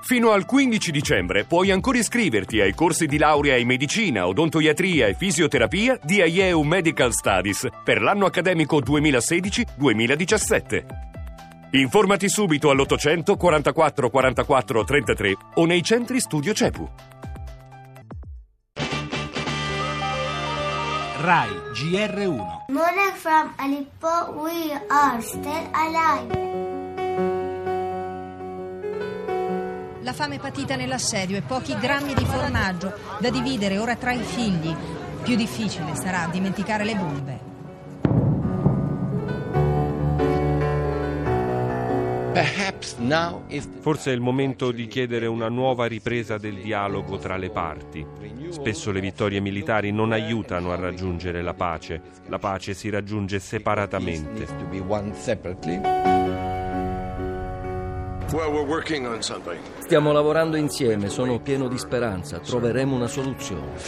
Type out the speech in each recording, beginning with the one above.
Fino al 15 dicembre puoi ancora iscriverti ai corsi di laurea in medicina, odontoiatria e fisioterapia di IEU Medical Studies per l'anno accademico 2016-2017. Informati subito all'800 44 44 33 o nei centri studio CEPU. RAI GR1 Morning from Aleppo, we are still alive. La fame patita nell'assedio e pochi grammi di formaggio da dividere ora tra i figli. Più difficile sarà dimenticare le bombe. Forse è il momento di chiedere una nuova ripresa del dialogo tra le parti. Spesso le vittorie militari non aiutano a raggiungere la pace. La pace si raggiunge separatamente. Stiamo lavorando insieme, sono pieno di speranza, troveremo una soluzione.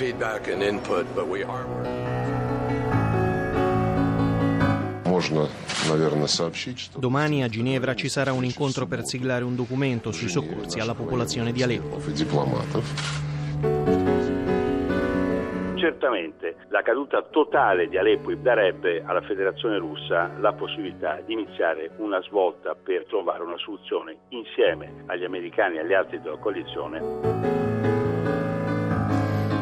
Domani a Ginevra ci sarà un incontro per siglare un documento sui soccorsi alla popolazione di Aleppo. Certamente la caduta totale di Aleppo darebbe alla Federazione russa la possibilità di iniziare una svolta per trovare una soluzione insieme agli americani e agli altri della coalizione.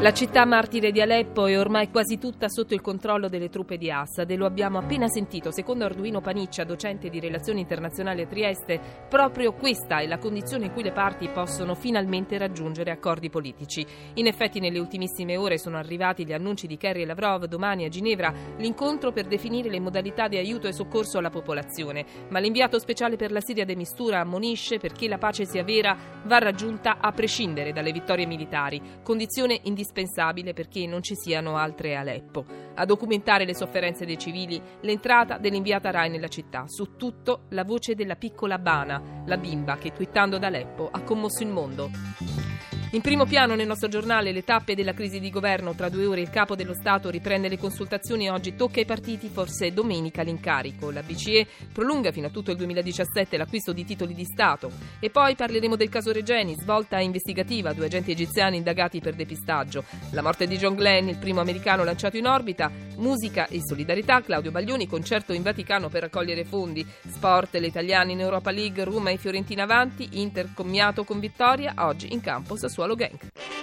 La città martire di Aleppo è ormai quasi tutta sotto il controllo delle truppe di Assad e lo abbiamo appena sentito. Secondo Arduino Paniccia, docente di relazioni internazionali a Trieste, proprio questa è la condizione in cui le parti possono finalmente raggiungere accordi politici. In effetti nelle ultimissime ore sono arrivati gli annunci di Kerry e Lavrov domani a Ginevra l'incontro per definire le modalità di aiuto e soccorso alla popolazione. Ma l'inviato speciale per la Siria de Mistura ammonisce perché la pace sia vera va raggiunta a prescindere dalle vittorie militari, condizione indispensabile indispensabile perché non ci siano altre Aleppo. A documentare le sofferenze dei civili, l'entrata dell'inviata Rai nella città. Su tutto la voce della piccola Bana, la bimba che twittando da Aleppo ha commosso il mondo. In primo piano nel nostro giornale le tappe della crisi di governo. Tra due ore il capo dello Stato riprende le consultazioni. Oggi tocca ai partiti, forse domenica l'incarico. La BCE prolunga fino a tutto il 2017 l'acquisto di titoli di Stato. E poi parleremo del caso Regeni, svolta investigativa. Due agenti egiziani indagati per depistaggio. La morte di John Glenn, il primo americano lanciato in orbita. Musica e solidarietà. Claudio Baglioni, concerto in Vaticano per raccogliere fondi. Sport, le italiane in Europa League, Roma e Fiorentina avanti. Inter commiato con vittoria. Oggi in campo Sassuolo Sassuolo Gang.